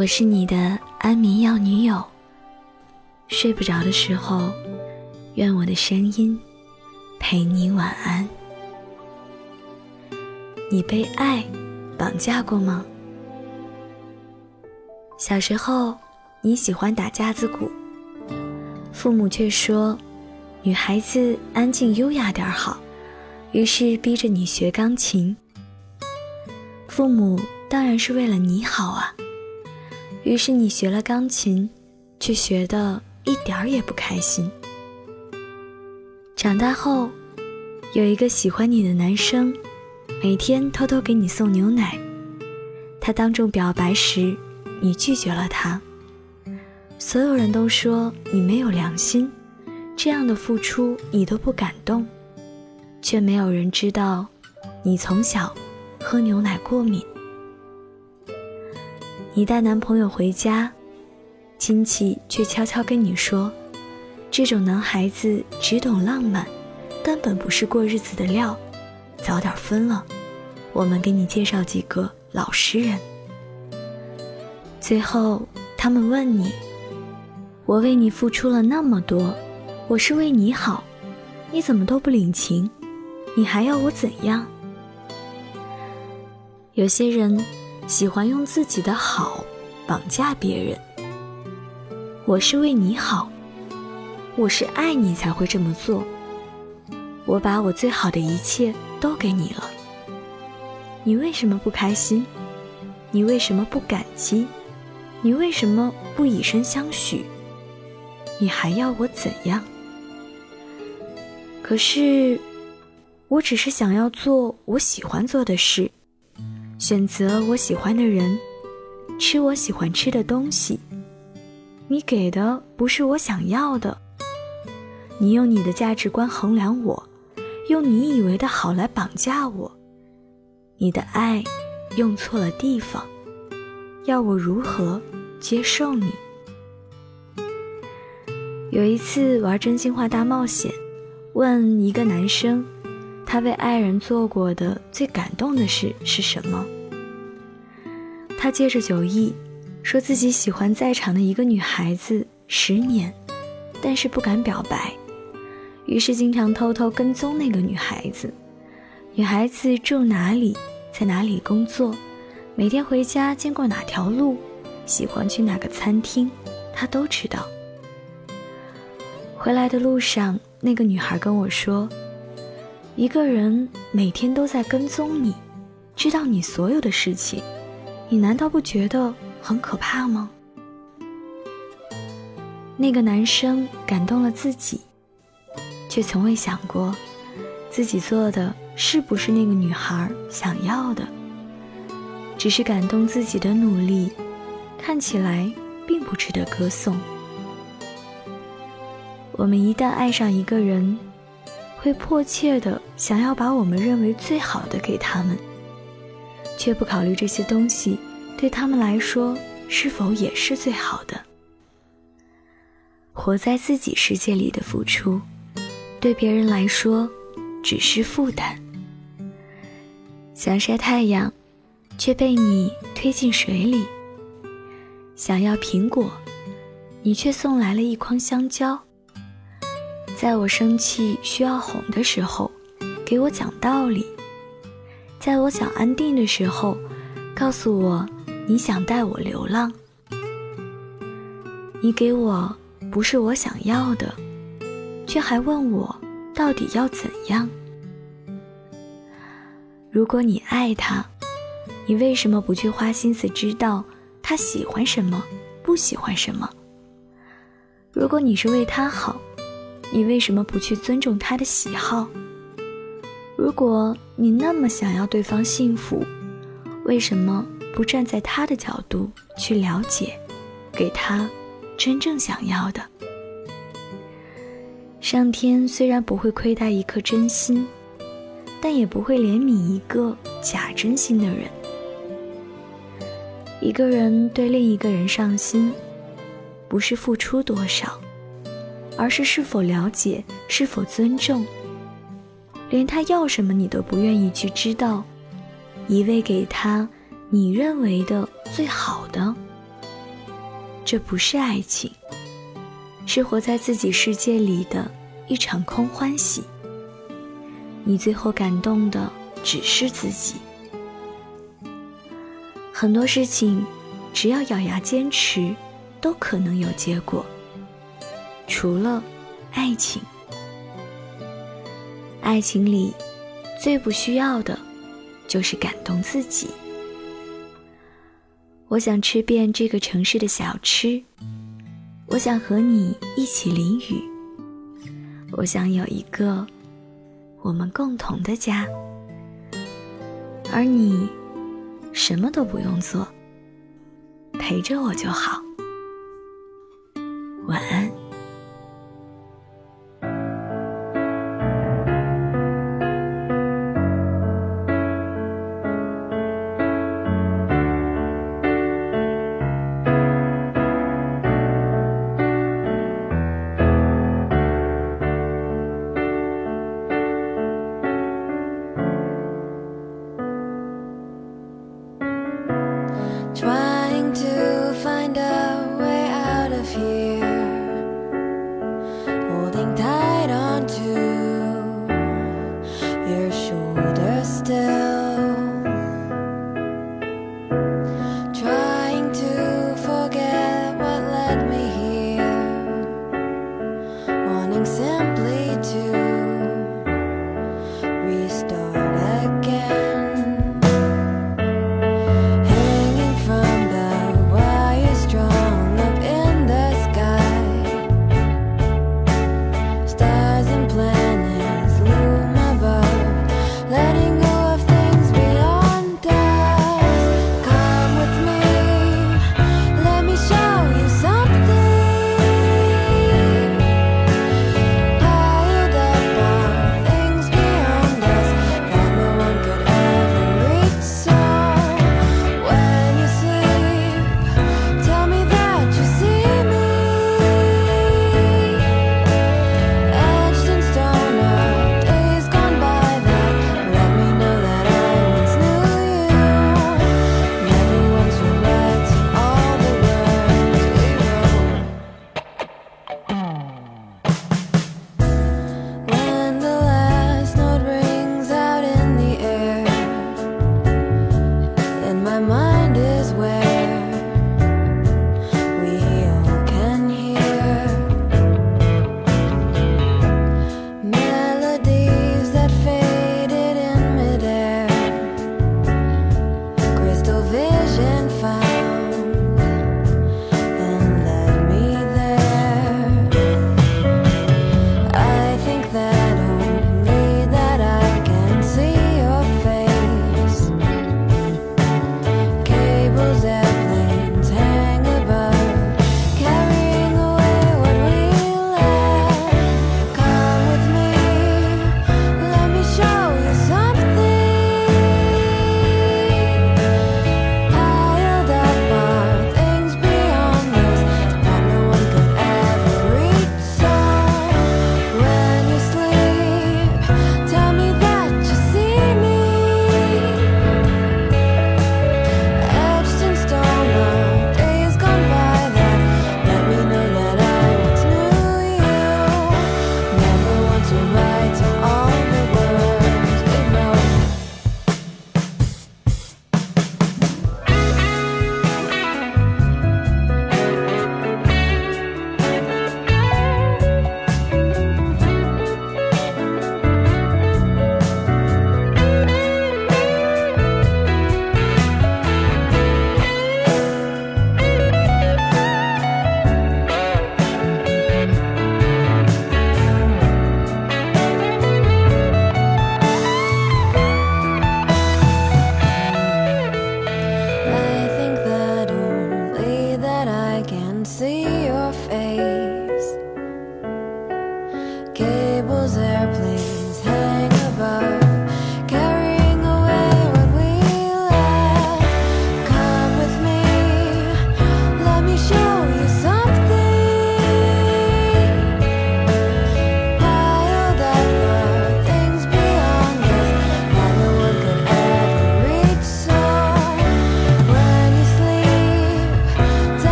我是你的安眠药女友。睡不着的时候，愿我的声音陪你晚安。你被爱绑架过吗？小时候你喜欢打架子鼓，父母却说女孩子安静优雅点好，于是逼着你学钢琴。父母当然是为了你好啊。于是你学了钢琴，却学得一点儿也不开心。长大后，有一个喜欢你的男生，每天偷偷给你送牛奶。他当众表白时，你拒绝了他。所有人都说你没有良心，这样的付出你都不感动，却没有人知道，你从小喝牛奶过敏。你带男朋友回家，亲戚却悄悄跟你说：“这种男孩子只懂浪漫，根本不是过日子的料，早点分了。”我们给你介绍几个老实人。最后，他们问你：“我为你付出了那么多，我是为你好，你怎么都不领情？你还要我怎样？”有些人。喜欢用自己的好绑架别人。我是为你好，我是爱你才会这么做。我把我最好的一切都给你了，你为什么不开心？你为什么不感激？你为什么不以身相许？你还要我怎样？可是，我只是想要做我喜欢做的事。选择我喜欢的人，吃我喜欢吃的东西。你给的不是我想要的。你用你的价值观衡量我，用你以为的好来绑架我。你的爱用错了地方，要我如何接受你？有一次玩真心话大冒险，问一个男生。他为爱人做过的最感动的事是什么？他借着酒意，说自己喜欢在场的一个女孩子十年，但是不敢表白，于是经常偷偷跟踪那个女孩子。女孩子住哪里，在哪里工作，每天回家经过哪条路，喜欢去哪个餐厅，他都知道。回来的路上，那个女孩跟我说。一个人每天都在跟踪你，知道你所有的事情，你难道不觉得很可怕吗？那个男生感动了自己，却从未想过自己做的是不是那个女孩想要的。只是感动自己的努力，看起来并不值得歌颂。我们一旦爱上一个人。会迫切的想要把我们认为最好的给他们，却不考虑这些东西对他们来说是否也是最好的。活在自己世界里的付出，对别人来说只是负担。想晒太阳，却被你推进水里；想要苹果，你却送来了一筐香蕉。在我生气需要哄的时候，给我讲道理；在我想安定的时候，告诉我你想带我流浪。你给我不是我想要的，却还问我到底要怎样。如果你爱他，你为什么不去花心思知道他喜欢什么，不喜欢什么？如果你是为他好。你为什么不去尊重他的喜好？如果你那么想要对方幸福，为什么不站在他的角度去了解，给他真正想要的？上天虽然不会亏待一颗真心，但也不会怜悯一个假真心的人。一个人对另一个人上心，不是付出多少。而是是否了解，是否尊重，连他要什么你都不愿意去知道，一味给他你认为的最好的，这不是爱情，是活在自己世界里的一场空欢喜。你最后感动的只是自己。很多事情，只要咬牙坚持，都可能有结果。除了爱情，爱情里最不需要的，就是感动自己。我想吃遍这个城市的小吃，我想和你一起淋雨，我想有一个我们共同的家，而你什么都不用做，陪着我就好。晚安。